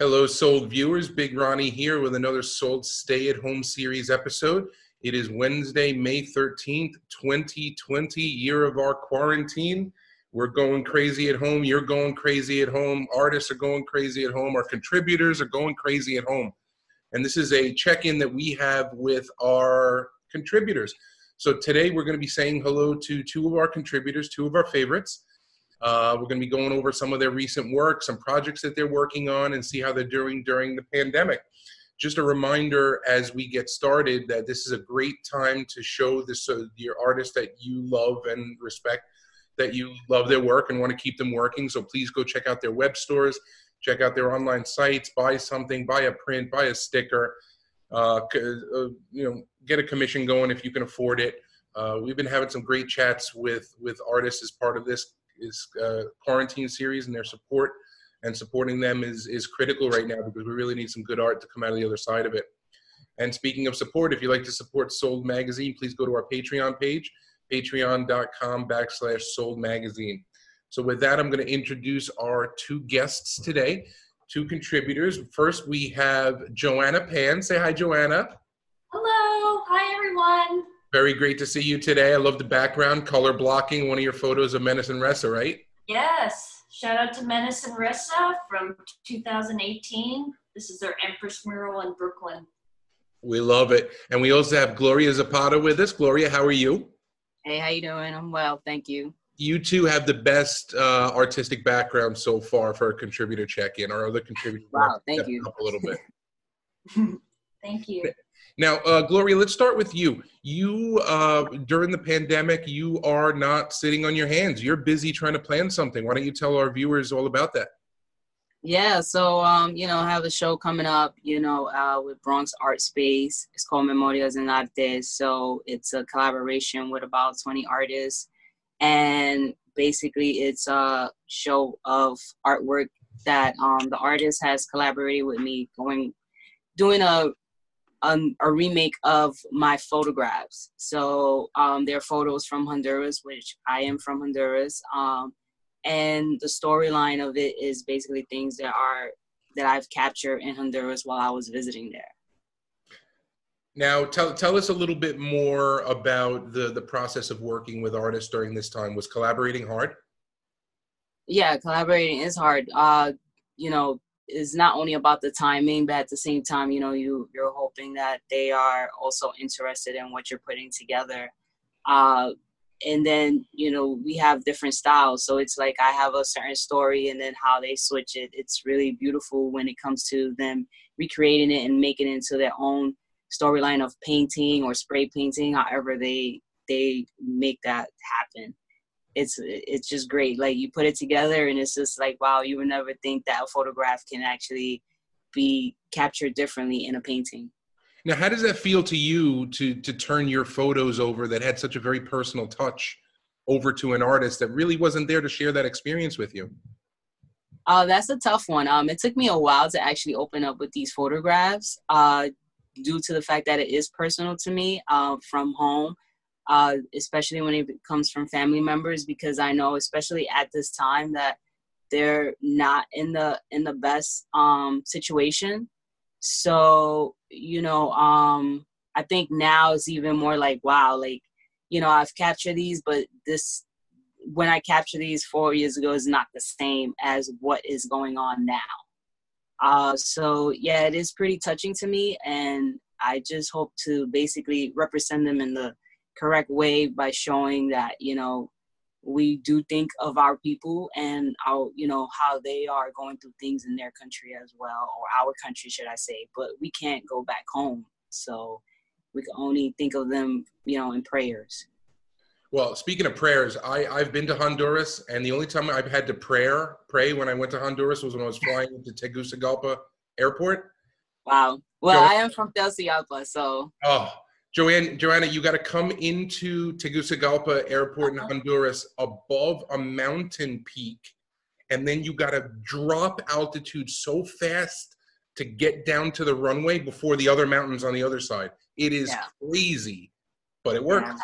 Hello, Sold viewers. Big Ronnie here with another Sold Stay at Home series episode. It is Wednesday, May 13th, 2020, year of our quarantine. We're going crazy at home. You're going crazy at home. Artists are going crazy at home. Our contributors are going crazy at home. And this is a check in that we have with our contributors. So today we're going to be saying hello to two of our contributors, two of our favorites. Uh, we're going to be going over some of their recent work, some projects that they're working on, and see how they're doing during the pandemic. Just a reminder as we get started that this is a great time to show this uh, your artists that you love and respect, that you love their work and want to keep them working. So please go check out their web stores, check out their online sites, buy something, buy a print, buy a sticker. Uh, uh, you know, get a commission going if you can afford it. Uh, we've been having some great chats with with artists as part of this is uh, quarantine series and their support and supporting them is is critical right now because we really need some good art to come out of the other side of it. And speaking of support, if you'd like to support Sold Magazine, please go to our Patreon page, patreon.com backslash Sold Magazine. So with that, I'm going to introduce our two guests today, two contributors. First, we have Joanna Pan. Say hi, Joanna. Hello. Hi, everyone. Very great to see you today. I love the background, color blocking, one of your photos of Menace and Ressa, right? Yes. Shout out to Menace and Ressa from 2018. This is their Empress mural in Brooklyn. We love it. And we also have Gloria Zapata with us. Gloria, how are you? Hey, how you doing? I'm well, thank you. You two have the best uh, artistic background so far for a contributor check-in. Our other contributors wow, thank you. Up a little bit. thank you. Now, uh, Gloria, let's start with you. You, uh, during the pandemic, you are not sitting on your hands. You're busy trying to plan something. Why don't you tell our viewers all about that? Yeah, so um, you know, I have a show coming up, you know, uh, with Bronx Art Space. It's called Memorias en Arte. So it's a collaboration with about 20 artists, and basically, it's a show of artwork that um, the artist has collaborated with me, going doing a um, a remake of my photographs. So um, they're photos from Honduras, which I am from Honduras. Um, and the storyline of it is basically things that are that I've captured in Honduras while I was visiting there. Now, tell tell us a little bit more about the the process of working with artists during this time. Was collaborating hard? Yeah, collaborating is hard. Uh, you know, is not only about the timing, but at the same time, you know, you you're hoping that they are also interested in what you're putting together. Uh, and then you know we have different styles, so it's like I have a certain story, and then how they switch it. It's really beautiful when it comes to them recreating it and making it into their own storyline of painting or spray painting, however they they make that happen it's it's just great. Like you put it together, and it's just like wow, you would never think that a photograph can actually be captured differently in a painting. Now, how does that feel to you to to turn your photos over that had such a very personal touch over to an artist that really wasn't there to share that experience with you? Uh, that's a tough one. Um, it took me a while to actually open up with these photographs, uh, due to the fact that it is personal to me uh, from home uh, especially when it comes from family members, because I know, especially at this time, that they're not in the in the best um, situation. So you know, um, I think now it's even more like, wow, like you know, I've captured these, but this when I captured these four years ago is not the same as what is going on now. Uh, so yeah, it is pretty touching to me, and I just hope to basically represent them in the correct way by showing that you know we do think of our people and our you know how they are going through things in their country as well or our country should i say but we can't go back home. So we can only think of them you know in prayers. Well speaking of prayers i i've been to honduras and the only time i've had to prayer pray when i went to honduras was when i was flying into tegucigalpa airport. Wow. Well i am from tegucigalpa so oh Joanne, Joanna, you got to come into Tegucigalpa Airport uh-huh. in Honduras above a mountain peak, and then you got to drop altitude so fast to get down to the runway before the other mountains on the other side. It is yeah. crazy, but it works.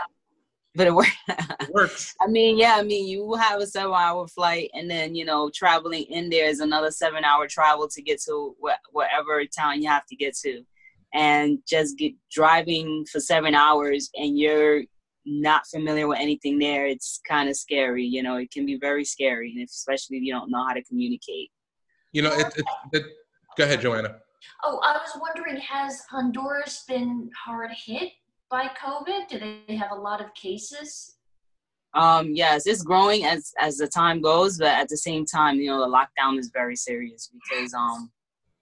but it, work- It works. I mean, yeah, I mean, you have a seven hour flight, and then, you know, traveling in there is another seven hour travel to get to wh- whatever town you have to get to. And just get driving for seven hours and you're not familiar with anything there, it's kind of scary. You know, it can be very scary, and especially if you don't know how to communicate. You know, it, it, it, go ahead, Joanna. Oh, I was wondering, has Honduras been hard hit by COVID? Do they have a lot of cases? Um, yes, it's growing as as the time goes, but at the same time, you know, the lockdown is very serious because um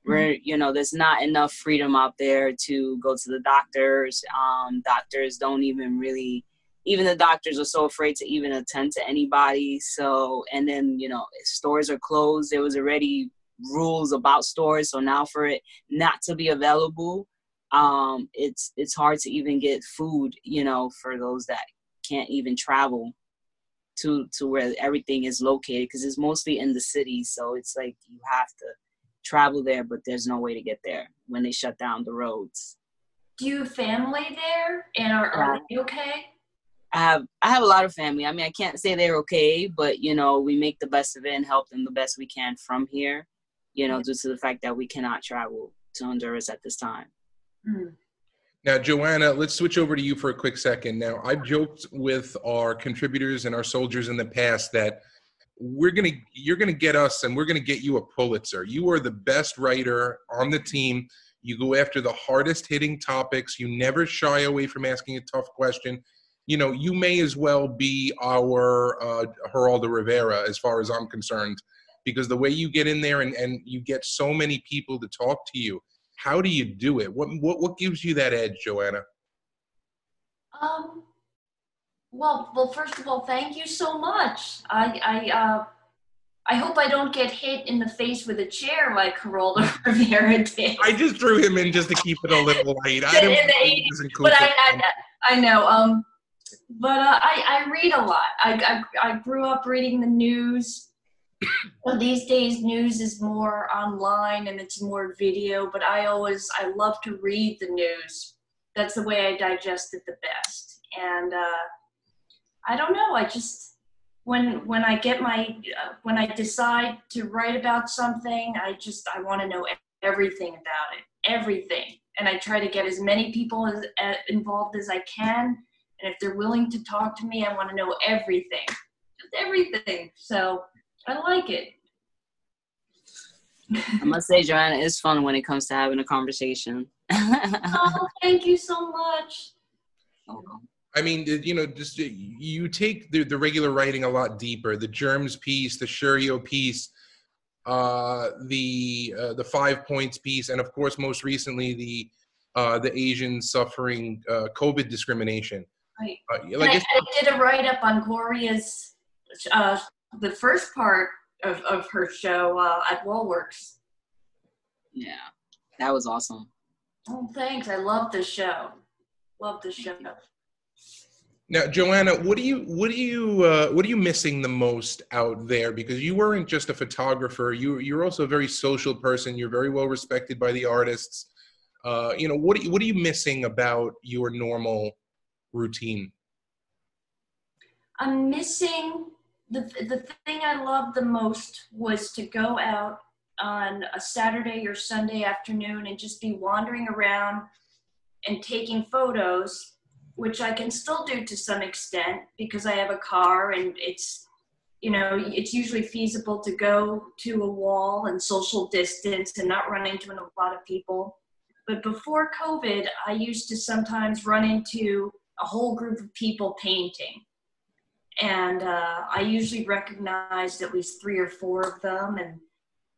we're you know there's not enough freedom out there to go to the doctors. Um, doctors don't even really even the doctors are so afraid to even attend to anybody. So and then you know stores are closed. There was already rules about stores, so now for it not to be available, um, it's it's hard to even get food. You know, for those that can't even travel to to where everything is located because it's mostly in the city so it's like you have to travel there but there's no way to get there when they shut down the roads Do you have family there? And are, are they okay? i have i have a lot of family i mean i can't say they're okay but you know we make the best of it and help them the best we can from here you know due to the fact that we cannot travel to honduras at this time Hmm. Now, Joanna, let's switch over to you for a quick second. Now, I've joked with our contributors and our soldiers in the past that we're gonna, you're gonna get us, and we're gonna get you a Pulitzer. You are the best writer on the team. You go after the hardest hitting topics. You never shy away from asking a tough question. You know, you may as well be our uh, Geraldo Rivera, as far as I'm concerned, because the way you get in there and, and you get so many people to talk to you how do you do it? What what what gives you that edge, Joanna? Um, well, well, first of all, thank you so much. I, I, uh, I hope I don't get hit in the face with a chair like Geraldo Rivera did. I just threw him in just to keep it a little light. I In the 80s, he but I, I, I know. Um, but uh, I, I read a lot. I, I, I grew up reading the news. Well, these days, news is more online and it's more video. But I always, I love to read the news. That's the way I digest it the best. And uh, I don't know. I just when when I get my uh, when I decide to write about something, I just I want to know everything about it, everything, and I try to get as many people as, uh, involved as I can. And if they're willing to talk to me, I want to know everything, just everything. So I like it. i must say joanna is fun when it comes to having a conversation oh, thank you so much. I mean, you know, just uh, you take the, the regular writing a lot deeper. The germs piece, the Shurio piece, uh, the uh, the five points piece, and of course, most recently the uh, the Asian suffering uh, COVID discrimination. Right. Uh, like I, I did a write up on Gloria's, uh, the first part of, of her show uh, at Wallworks. yeah that was awesome Oh, thanks. I love the show. Love the show. Now, Joanna, what do you what do you uh, what are you missing the most out there? Because you weren't just a photographer; you you're also a very social person. You're very well respected by the artists. Uh, you know, what are you, what are you missing about your normal routine? I'm missing the the thing I loved the most was to go out on a Saturday or Sunday afternoon and just be wandering around and taking photos, which I can still do to some extent because I have a car and it's you know it's usually feasible to go to a wall and social distance and not run into a lot of people. But before COVID, I used to sometimes run into a whole group of people painting and uh, I usually recognized at least three or four of them, and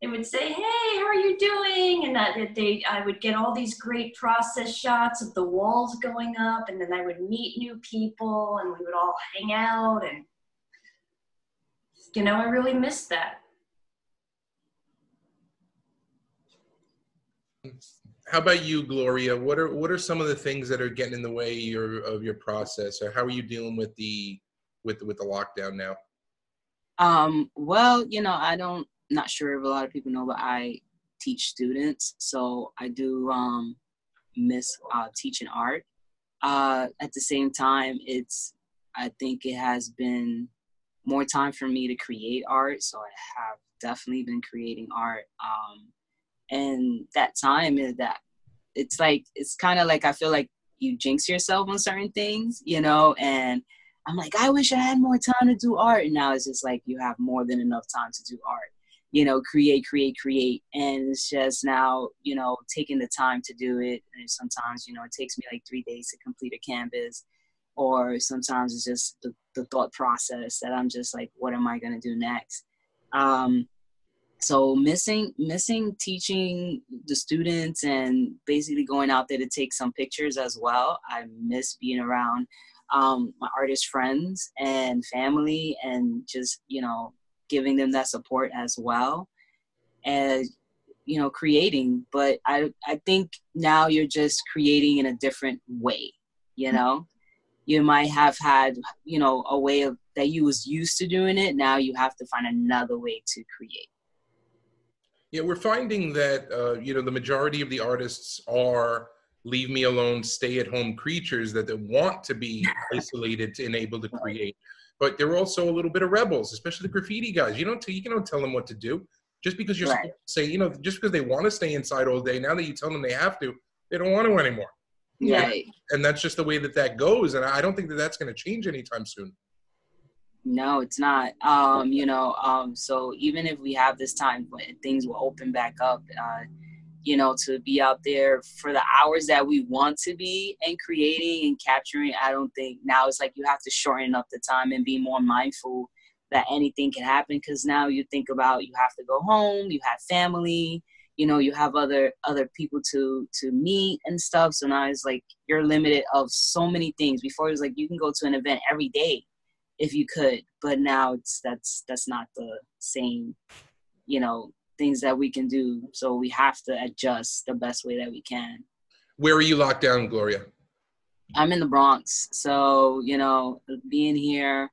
they would say, "Hey, how are you doing?" And that they, I would get all these great process shots of the walls going up, and then I would meet new people, and we would all hang out, and you know, I really missed that. How about you, Gloria? What are what are some of the things that are getting in the way your, of your process, or how are you dealing with the with with the lockdown now? Um, well, you know, I don't not sure if a lot of people know, but I teach students, so I do um miss uh teaching art. Uh at the same time it's I think it has been more time for me to create art. So I have definitely been creating art. Um, and that time is that it's like it's kind of like I feel like you jinx yourself on certain things, you know, and I'm like, I wish I had more time to do art. And now it's just like you have more than enough time to do art. You know, create, create, create. And it's just now, you know, taking the time to do it. And sometimes, you know, it takes me like three days to complete a canvas. Or sometimes it's just the, the thought process that I'm just like, what am I gonna do next? Um, so missing missing teaching the students and basically going out there to take some pictures as well i miss being around um, my artist friends and family and just you know giving them that support as well and you know creating. But i i think now you're just creating in a different way you know? You might have had you know a way of that you was used to doing it. Now you have to find another way to create. Yeah, we're finding that uh, you know the majority of the artists are leave me alone, stay at home creatures that they want to be isolated and able to create. But they're also a little bit of rebels, especially the graffiti guys. You don't you don't tell them what to do. Just because you're right. say, you know, just because they want to stay inside all day, now that you tell them they have to, they don't want to anymore. Right. And that's just the way that that goes. And I don't think that that's going to change anytime soon. No, it's not. Um, you know, um, so even if we have this time when things will open back up, uh, you know, to be out there for the hours that we want to be and creating and capturing, I don't think now it's like you have to shorten up the time and be more mindful that anything can happen because now you think about you have to go home, you have family, you know, you have other other people to to meet and stuff. So now it's like you're limited of so many things. Before it was like you can go to an event every day if you could but now it's that's that's not the same you know things that we can do. So we have to adjust the best way that we can. Where are you locked down gloria? I'm in the bronx. So you know being here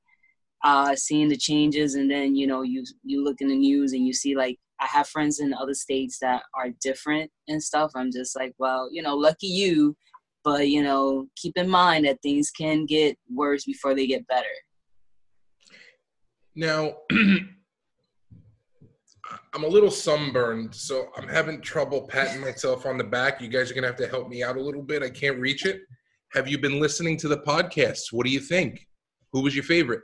uh seeing the changes and then you know you you look in the news and you see like i have friends in other states that are different and stuff. I'm just like well you know lucky you. But you know keep in mind that things can get worse before they get better. Now, I'm a little sunburned, so I'm having trouble patting myself on the back. You guys are going to have to help me out a little bit. I can't reach it. Have you been listening to the podcasts? What do you think? Who was your favorite?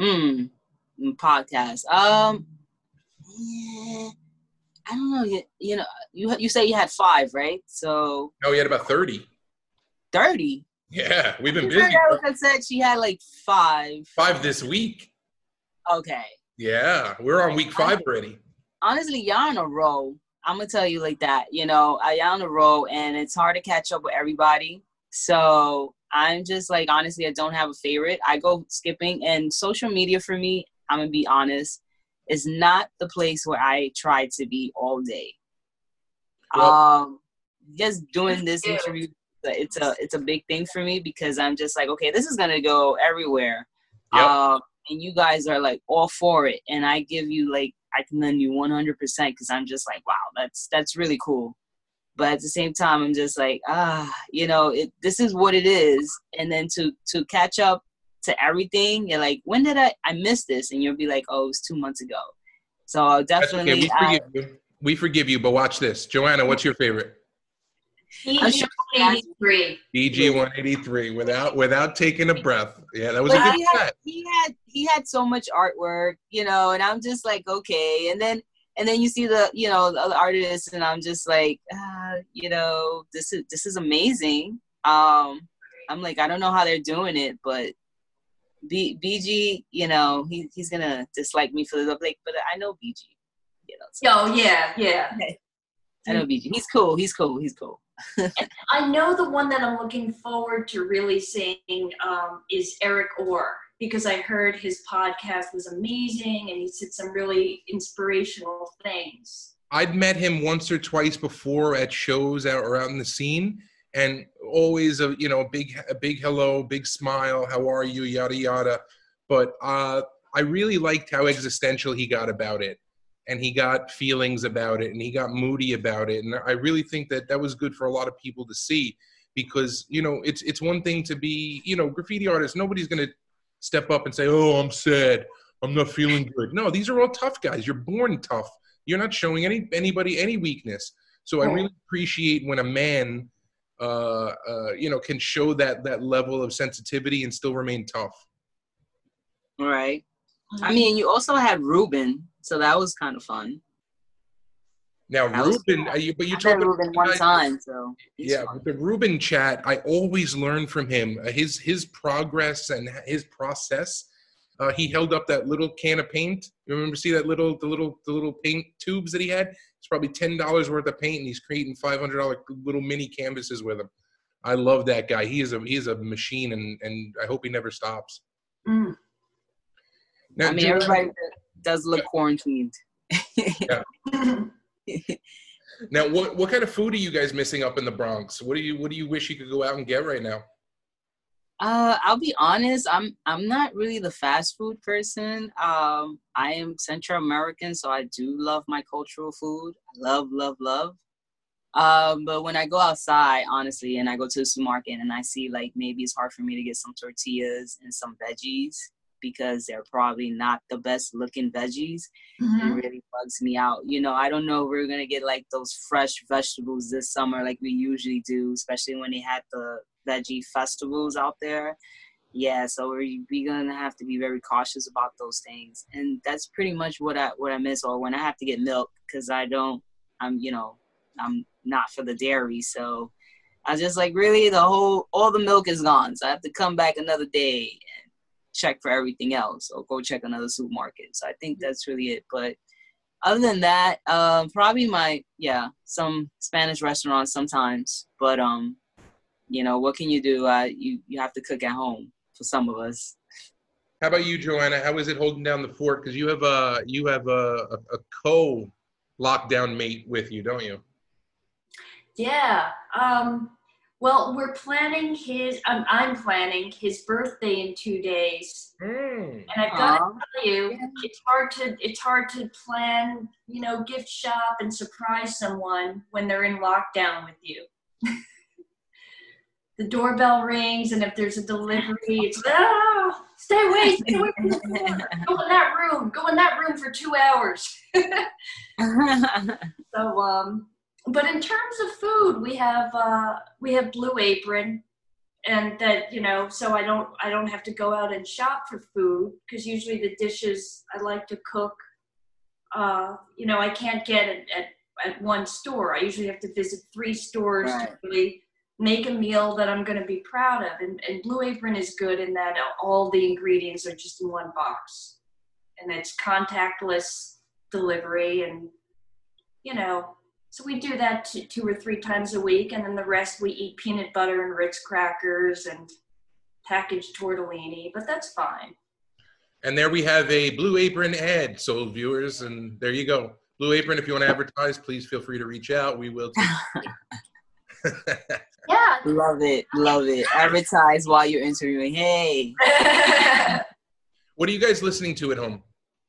Hmm, podcast. Um, yeah, I don't know. You, you know, you you say you had five, right? So. No, we had about thirty. Thirty. Yeah, we've been busy. Said she had like five. Five this week. Okay. Yeah, we're on week five already. Honestly, y'all on a roll. I'm gonna tell you like that. You know, I on a roll, and it's hard to catch up with everybody. So I'm just like, honestly, I don't have a favorite. I go skipping, and social media for me, I'm gonna be honest, is not the place where I try to be all day. Well, um, just doing this interview it's a it's a big thing for me because I'm just like, okay, this is gonna go everywhere. Yep. Um, and you guys are like all for it, and I give you like I can lend you 100 percent because I'm just like, wow, that's that's really cool. But at the same time, I'm just like, ah, you know, it, this is what it is, and then to to catch up to everything, you're like, when did I I miss this? And you'll be like, oh, it was two months ago. So definitely, okay. we, forgive I, you. we forgive you. But watch this, Joanna. What's your favorite? BG 183. BG 183 without without taking a breath. Yeah, that was but a good he had, he had he had so much artwork, you know, and I'm just like, okay. And then and then you see the you know the other artists, and I'm just like, uh, you know, this is this is amazing. Um, I'm like, I don't know how they're doing it, but B, BG, you know, he, he's gonna dislike me for the like, but I know BG. You know, so. Oh yeah, yeah. I know BG. He's cool. He's cool. He's cool. I know the one that I'm looking forward to really seeing um, is Eric Orr because I heard his podcast was amazing and he said some really inspirational things. I'd met him once or twice before at shows out or out in the scene, and always a you know a big a big hello, big smile, how are you, yada yada. But uh, I really liked how existential he got about it and he got feelings about it and he got moody about it and i really think that that was good for a lot of people to see because you know it's it's one thing to be you know graffiti artists. Nobody's gonna step up and say, "Oh, I'm sad. I'm not feeling good." No, these are all tough guys. You're born tough. You're not showing any anybody any weakness. So I really appreciate when a man, uh, uh, you know, can show that that level of sensitivity and still remain tough. Right. I mean, you also had Ruben, so that was kind of fun. Now, That Ruben, cool. you, but you I talk met Ruben one guys- time, so yeah, fun. with the Ruben chat, I always learn from him. Uh, his his progress and his process. Uh, he held up that little can of paint. You remember see that little the little the little paint tubes that he had? It's probably ten dollars worth of paint, and he's creating five hundred dollar little mini canvases with them. I love that guy. He is a he is a machine, and and I hope he never stops. Mm. Now, I mean, everybody does look quarantined. now what what kind of food are you guys missing up in the Bronx? What do you what do you wish you could go out and get right now? Uh, I'll be honest. I'm I'm not really the fast food person. Um, I am Central American, so I do love my cultural food. I love, love, love. Um, but when I go outside, honestly, and I go to the supermarket and I see like maybe it's hard for me to get some tortillas and some veggies because they're probably not the best looking veggies. it Mhm. really bugs me out. You know, I don't know if we're gonna get like those fresh vegetables this summer like we usually do, especially when they had the veggie festivals out there. Yeah, so we're we gonna have to be very cautious about those things, and that's pretty much what I what I miss. Or when I have to get milk because I don't, I'm you know, I'm not for the dairy, so I just like really the whole all the milk is gone, so I have to come back another day check for everything else, or go check another supermarket. So I think that's really it. But other than that, um, probably my yeah, some Spanish restaurants sometimes. But um, you know, what can you do? Uh, you you have to cook at home for some of us. How about you, Joanna? How is it holding down the fort? Because you have a you have a, a, a co lockdown mate with you, don't you? Yeah. Um, well, we're planning his. Um, I'm planning his birthday in two days, Mm. and I've got to tell you, it's hard to it's hard to plan. You know, gift shop and surprise someone when they're in lockdown with you. the doorbell rings, and if there's a delivery, it's ah, stay away, stay away from the door. Go in that room. Go in that room for two hours. So, um, but in terms of food, we have uh, we have Blue Apron, and that you know, so I don't I don't have to go out and shop for food because usually the dishes I like to cook, uh, you know, I can't get it at at one store. I usually have to visit three stores Right. to really make a meal that I'm going to be proud of. And, and Blue Apron is good in that all the ingredients are just in one box, and it's contactless delivery and you know, so we do that two, two or three times a week, and then the rest we eat peanut butter and Ritz crackers and packaged tortellini, but that's fine. And there we have a Blue Apron ad, so viewers, and there you go. Blue Apron, if you want to advertise, please feel free to reach out. We will. Yeah. love it, love it. Advertise while you're interviewing. Hey, what are you guys listening to at home?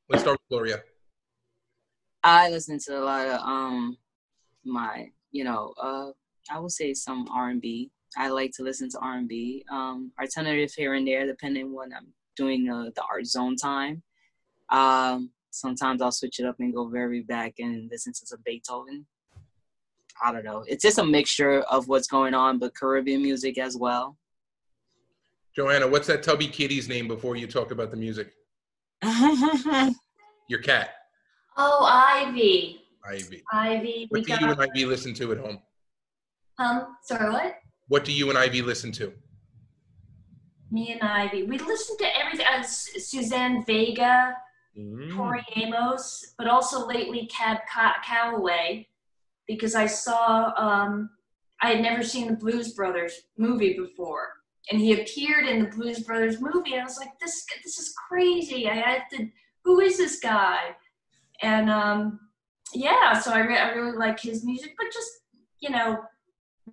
Let's start with Gloria. I listen to a lot of um my you know uh I would say some R&B. I like to listen to R and B. Um, alternative here and there, depending when I'm doing uh, the art zone time. Um, sometimes I'll switch it up and go very back and listen to some Beethoven. I don't know. It's just a mixture of what's going on, but Caribbean music as well. Joanna, what's that tubby kitty's name before you talk about the music? Your cat, oh, Ivy. Ivy. Ivy. We What do you and Ivy listen to at home? um, sorry, what? What do you and Ivy listen to? Me and Ivy. We listen to everything. Uh, Suzanne Vega, Mm. Tori Amos, but also lately Cab Ca- Calloway, because I saw um, I had never seen the Blues Brothers movie before, and he appeared in the Blues Brothers movie, and I was like, this this is crazy. I have to. Who is this guy? And um, yeah, so I, re- I really like his music, but just you know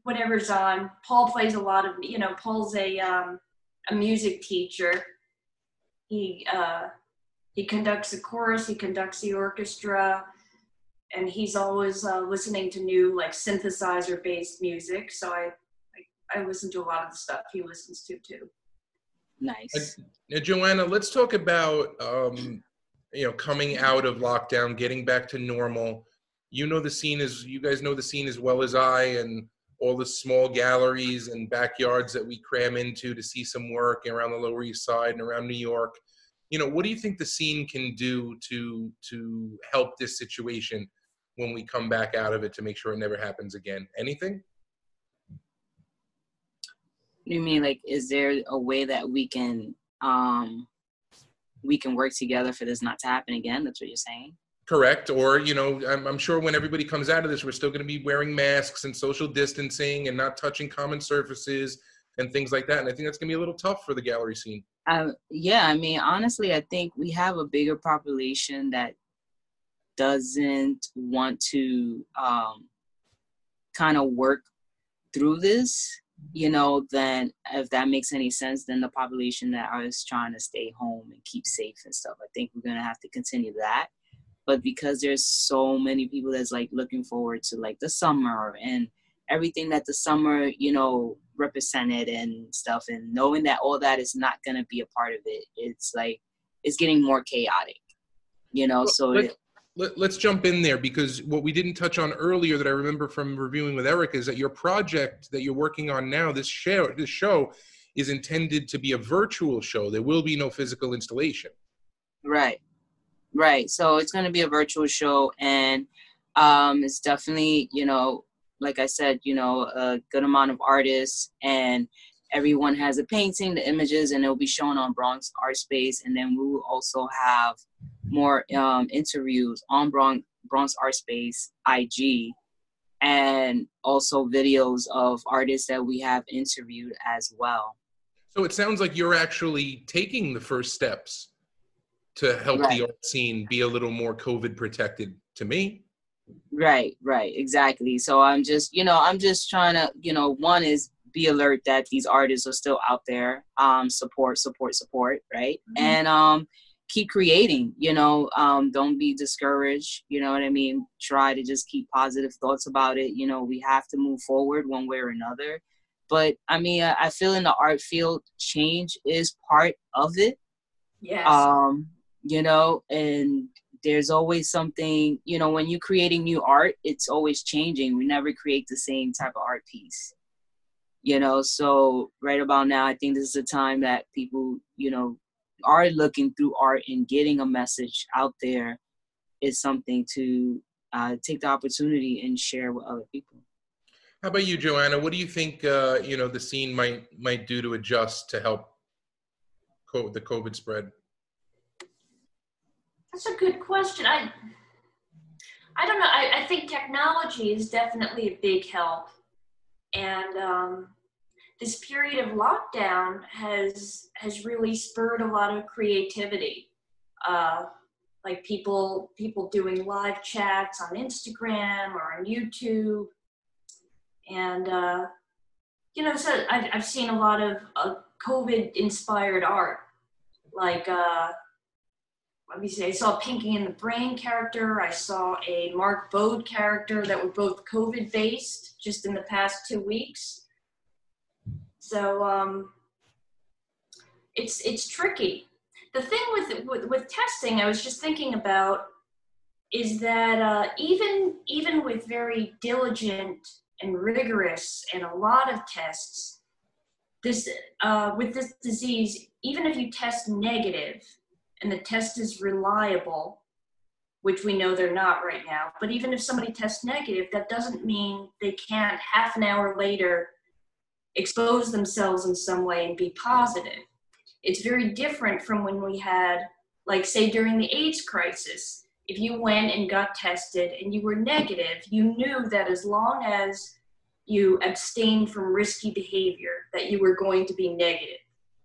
whatever's on. Paul plays a lot of you know Paul's a um, a music teacher. He uh, he conducts the chorus, he conducts the orchestra, and he's always uh, listening to new like synthesizer based music. So I, I I listen to a lot of the stuff he listens to too. Nice. Now, Joanna, let's talk about um, you know coming out of lockdown, getting back to normal. You know the scene is you guys know the scene as well as I, and all the small galleries and backyards that we cram into to see some work around the Lower East Side and around New York. You know, what do you think the scene can do to to help this situation when we come back out of it to make sure it never happens again? Anything? you mean like is there a way that we can um we can work together for this not to happen again that's what you're saying? Correct or you know I'm, I'm, sure when everybody comes out of this we're still going to be wearing masks and social distancing and not touching common surfaces and things like that and i think that's going to be a little tough for the gallery scene. Um, yeah i mean honestly i think we have a bigger population that doesn't want to um, kind of work through this you know, then if that makes any sense, then the population that is trying to stay home and keep safe and stuff, I think we're gonna have to continue that. But because there's so many people that's like looking forward to like the summer and everything that the summer, you know, represented and stuff, and knowing that all that is not gonna be a part of it, it's like it's getting more chaotic, you know. Well, so it, let, us jump in there because what we didn't touch on earlier that I remember from reviewing with Eric is that your project that you're working on now, this show, this show is intended to be a virtual show. There will be no physical installation. Right, right. So it's going to be a virtual show, and um, it's definitely, you know, like I said, you know, a good amount of artists, and everyone has a painting, the images, and it'll be shown on Bronx Art Space, and then we will also have more um, interviews on Bronx, Bronx Art Space IG, and also videos of artists that we have interviewed as well. So it sounds like you're actually taking the first steps to help right. the art scene be a little more COVID protected to me. Right, right, exactly. So I'm just, you know, I'm just trying to, you know, one is be alert that these artists are still out there. Um, support, support, support, right? Mm-hmm. And um, keep creating you know? Um, don't be discouraged you know what i mean? Try to just keep positive thoughts about it you know? We have to move forward one way or another. But i mean i, I feel in the art field change is part of it. Yes. Um you know? And there's always something you know when you're creating new art it's always changing. We never create the same type of art piece you know so right about now i think this is a time that people you know are looking through art and getting a message out there is something to uh, take the opportunity and share with other people. How about you, Joanna? What do you think uh, you know the scene might might do to adjust to help co- the COVID spread? That's a good question. I I don't know. I, I think technology is definitely a big help, and um, this period of lockdown has has really spurred a lot of creativity. Uh, like people people doing live chats on Instagram or on YouTube, and uh, you know, so I've I've seen a lot of uh, COVID inspired art, like. Uh, let me see, I saw Pinky and the Brain character. I saw a Mark Bode character that were both COVID based just in the past two weeks. So um, it's it's tricky. The thing with, with, with testing, I was just thinking about, is that uh, even even with very diligent and rigorous and a lot of tests, this uh, with this disease, even if you test negative and the test is reliable, which we know they're not right now, but even if somebody tests negative, that doesn't mean they can't half an hour later expose themselves in some way and be positive. It's very different from when we had, like, say, during the AIDS crisis. If you went and got tested and you were negative, you knew that as long as you abstained from risky behavior, that you were going to be negative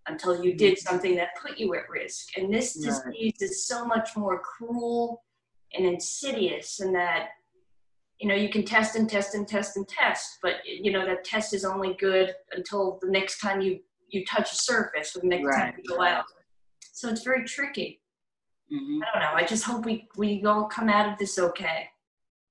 until you did mm-hmm. something that put you at risk. And this disease is so much more cruel and insidious in that you know, you can test and test and test and test, but you know that test is only good until the next time you you touch a surface or the next right. time you go out. So it's very tricky. Mm-hmm. I don't know. I just hope we we all come out of this okay.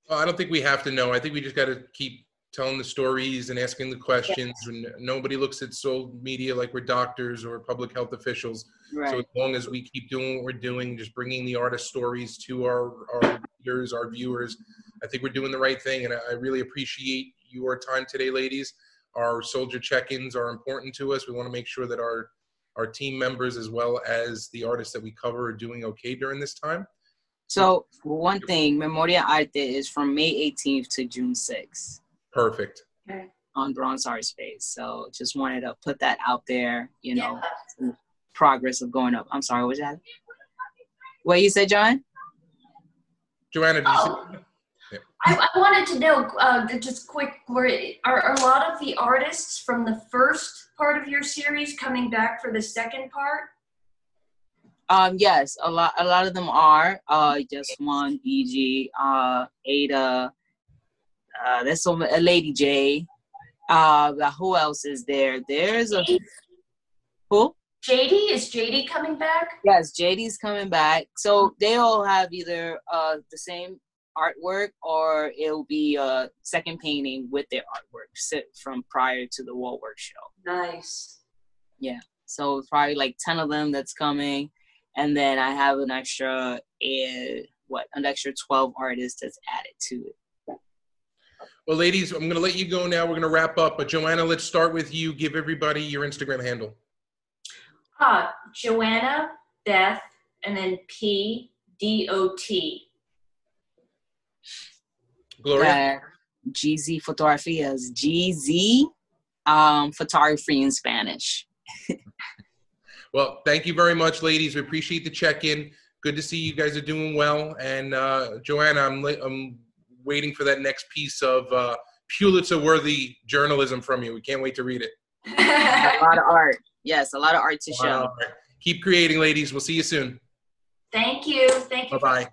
Well, I don't think we have to know. I think we just got to keep telling the stories and asking the questions. And nobody looks at sold media like we're doctors or public health officials. Right. So as long as we keep doing what we're doing, just bringing the artist stories to our our readers, our viewers, I think we're doing the right thing. And I, I really appreciate your time today, ladies. Our soldier check-ins are important to us. We want to make sure that our our team members as well as the artists that we cover are doing okay during this time. So one thing, Memoria Arte is from May 18th to June 6th Perfect. Okay. on Bronx Art Space. So just wanted to put that out there, you know, Yeah. progress of going up. I'm sorry, what was that? What you said, John? Joanna, did you Oh. say? I, I wanted to know, uh, just quick, were, are, are a lot of the artists from the first part of your series coming back for the second part? Um, yes, a lot a lot of them are. Uh just one, BG, uh, Ada, uh there's some a Lady J. Uh who else is there? There's a who? JD, is JD coming back? Yes, JD's coming back. So they all have either uh the same artwork or it'll be a second painting with their artwork from prior to the wall work show. Nice. Yeah. So it's probably like ten of them that's coming, and then I have an extra uh, what an extra twelve artists that's added to it. Well, ladies, I'm going to let you go now. We're going to wrap up. But Joanna, let's start with you. Give everybody your Instagram handle. Ah, Joanna, Beth, and then P D O T. Gloria. Uh, GZ Fotografias, GZ um, Photography in Spanish. Well, thank you very much, ladies. We appreciate the check-in. Good to see you guys are doing well. And uh, Joanna, I'm li- I'm waiting for that next piece of uh, Pulitzer-worthy journalism from you. We can't wait to read it. A lot of art. Yes, a lot of art to show. Keep creating, ladies. We'll see you soon. Thank you. Thank you. Bye bye.